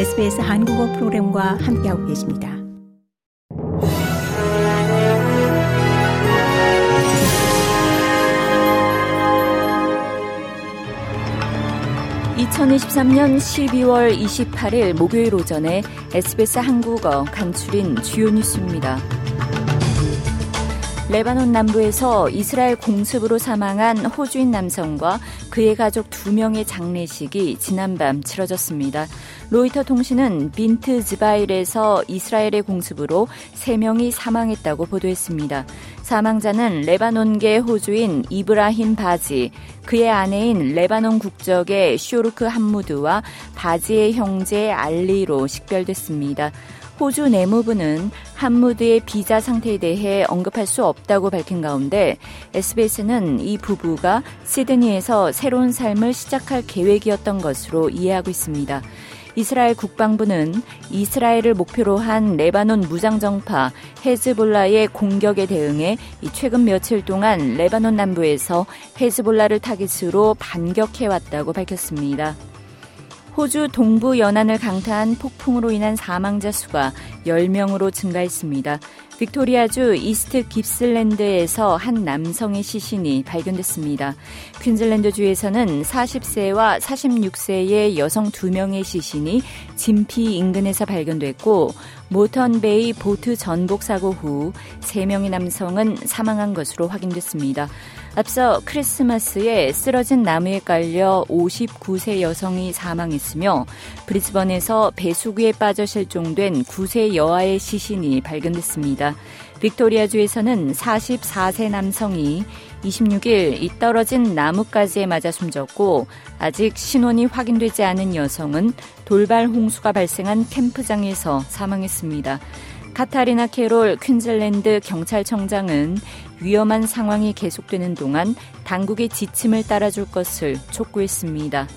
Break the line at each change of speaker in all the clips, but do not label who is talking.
SBS 한국어 프로그램과 함께하고 계십니다.
(2023년 12월 28일) 목요일 오전에 SBS 한국어 간추린 주요 뉴스입니다. 레바논 남부에서 이스라엘 공습으로 사망한 호주인 남성과 그의 가족 두 명의 장례식이 지난밤 치러졌습니다. 로이터 통신은 빈트 즈바일에서 이스라엘의 공습으로 3명이 사망했다고 보도했습니다. 사망자는 레바논계 호주인 이브라힘 바지, 그의 아내인 레바논 국적의 쇼르크 함무드와 바지의 형제 알리로 식별됐습니다. 호주 내무부는 함무드의 비자 상태에 대해 언급할 수 없다고 밝힌 가운데 SBS는 이 부부가 시드니에서 새로운 삶을 시작할 계획이었던 것으로 이해하고 있습니다. 이스라엘 국방부는 이스라엘을 목표로 한 레바논 무장정파 헤즈볼라의 공격에 대응해 최근 며칠 동안 레바논 남부에서 헤즈볼라를 타깃으로 반격해왔다고 밝혔습니다. 호주 동부 연안을 강타한 폭풍으로 인한 사망자 수가 10명으로 증가했습니다. 빅토리아주 이스트 깁슬랜드에서 한 남성의 시신이 발견됐습니다. 퀸즐랜드주에서는 40세와 46세의 여성 2명의 시신이 진피 인근에서 발견됐고 모턴베이 보트 전복 사고 후 3명의 남성은 사망한 것으로 확인됐습니다. 앞서 크리스마스에 쓰러진 나무에 깔려 59세 여성이 사망했으며 브리즈번에서 배수구에 빠져 실종된 9세 여아의 시신이 발견됐습니다. 빅토리아주에서는 44세 남성이 26일 이 떨어진 나뭇가지에 맞아 숨졌고 아직 신원이 확인되지 않은 여성은 돌발 홍수가 발생한 캠프장에서 사망했습니다. 카타리나 캐롤 퀸즐랜드 경찰청장은 위험한 상황이 계속되는 동안 당국의 지침을 따라줄 것을 촉구했습니다.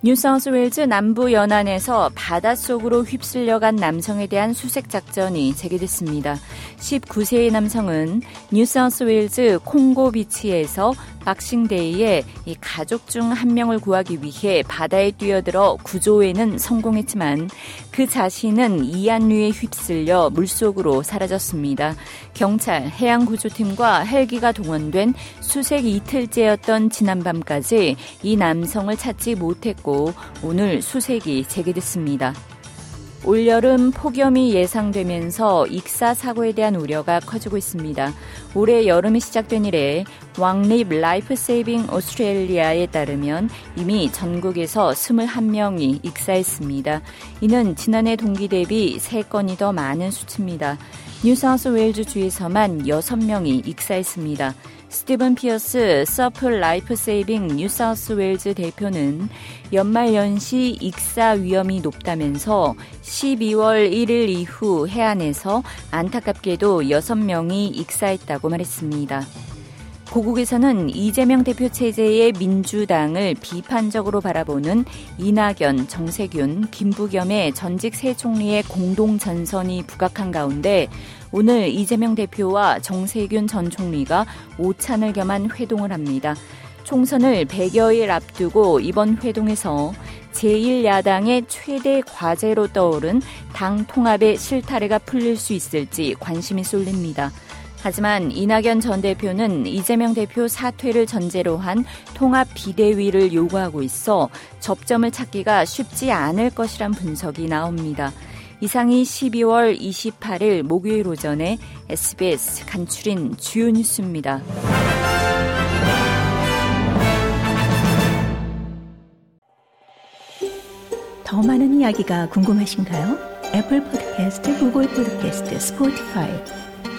뉴사우스웨일즈 남부 연안에서 바닷속으로 휩쓸려간 남성에 대한 수색 작전이 재개됐습니다. 19세의 남성은 뉴사우스웨일즈 콩고 비치에서 박싱데이에 이 가족 중 한 명을 구하기 위해 바다에 뛰어들어 구조에는 성공했지만 그 자신은 이안류에 휩쓸려 물속으로 사라졌습니다. 경찰, 해양구조팀과 헬기가 동원된 수색 이틀째였던 지난밤까지 이 남성을 찾지 못했고 오늘 수색이 재개됐습니다. 올여름 폭염이 예상되면서 익사 사고에 대한 우려가 커지고 있습니다. 올해 여름이 시작된 이래 왕립 라이프 세이빙 오스트레일리아에 따르면 이미 전국에서 21명이 익사했습니다. 이는 지난해 동기 대비 3건이 더 많은 수치입니다. 뉴사우스 웨일즈 주에서만 6명이 익사했습니다. 스티븐 피어스 서프 라이프 세이빙 뉴사우스 웨일즈 대표는 연말 연시 익사 위험이 높다면서 12월 1일 이후 해안에서 안타깝게도 6명이 익사했다고 말했습니다. 고국에서는 이재명 대표 체제의 민주당을 비판적으로 바라보는 이낙연, 정세균, 김부겸의 전직 새 총리의 공동 전선이 부각한 가운데 오늘 이재명 대표와 정세균 전 총리가 오찬을 겸한 회동을 합니다. 총선을 100여일 앞두고 이번 회동에서 제1야당의 최대 과제로 떠오른 당 통합의 실타래가 풀릴 수 있을지 관심이 쏠립니다. 하지만 이낙연 전 대표는 이재명 대표 사퇴를 전제로 한 통합 비대위를 요구하고 있어 접점을 찾기가 쉽지 않을 것이란 분석이 나옵니다. 이상이 12월 28일 목요일 오전에 SBS 간추린 주요 뉴스입니다.
더 많은 이야기가 궁금하신가요? 애플 포드캐스트, 구글 포드캐스트, 스포티파이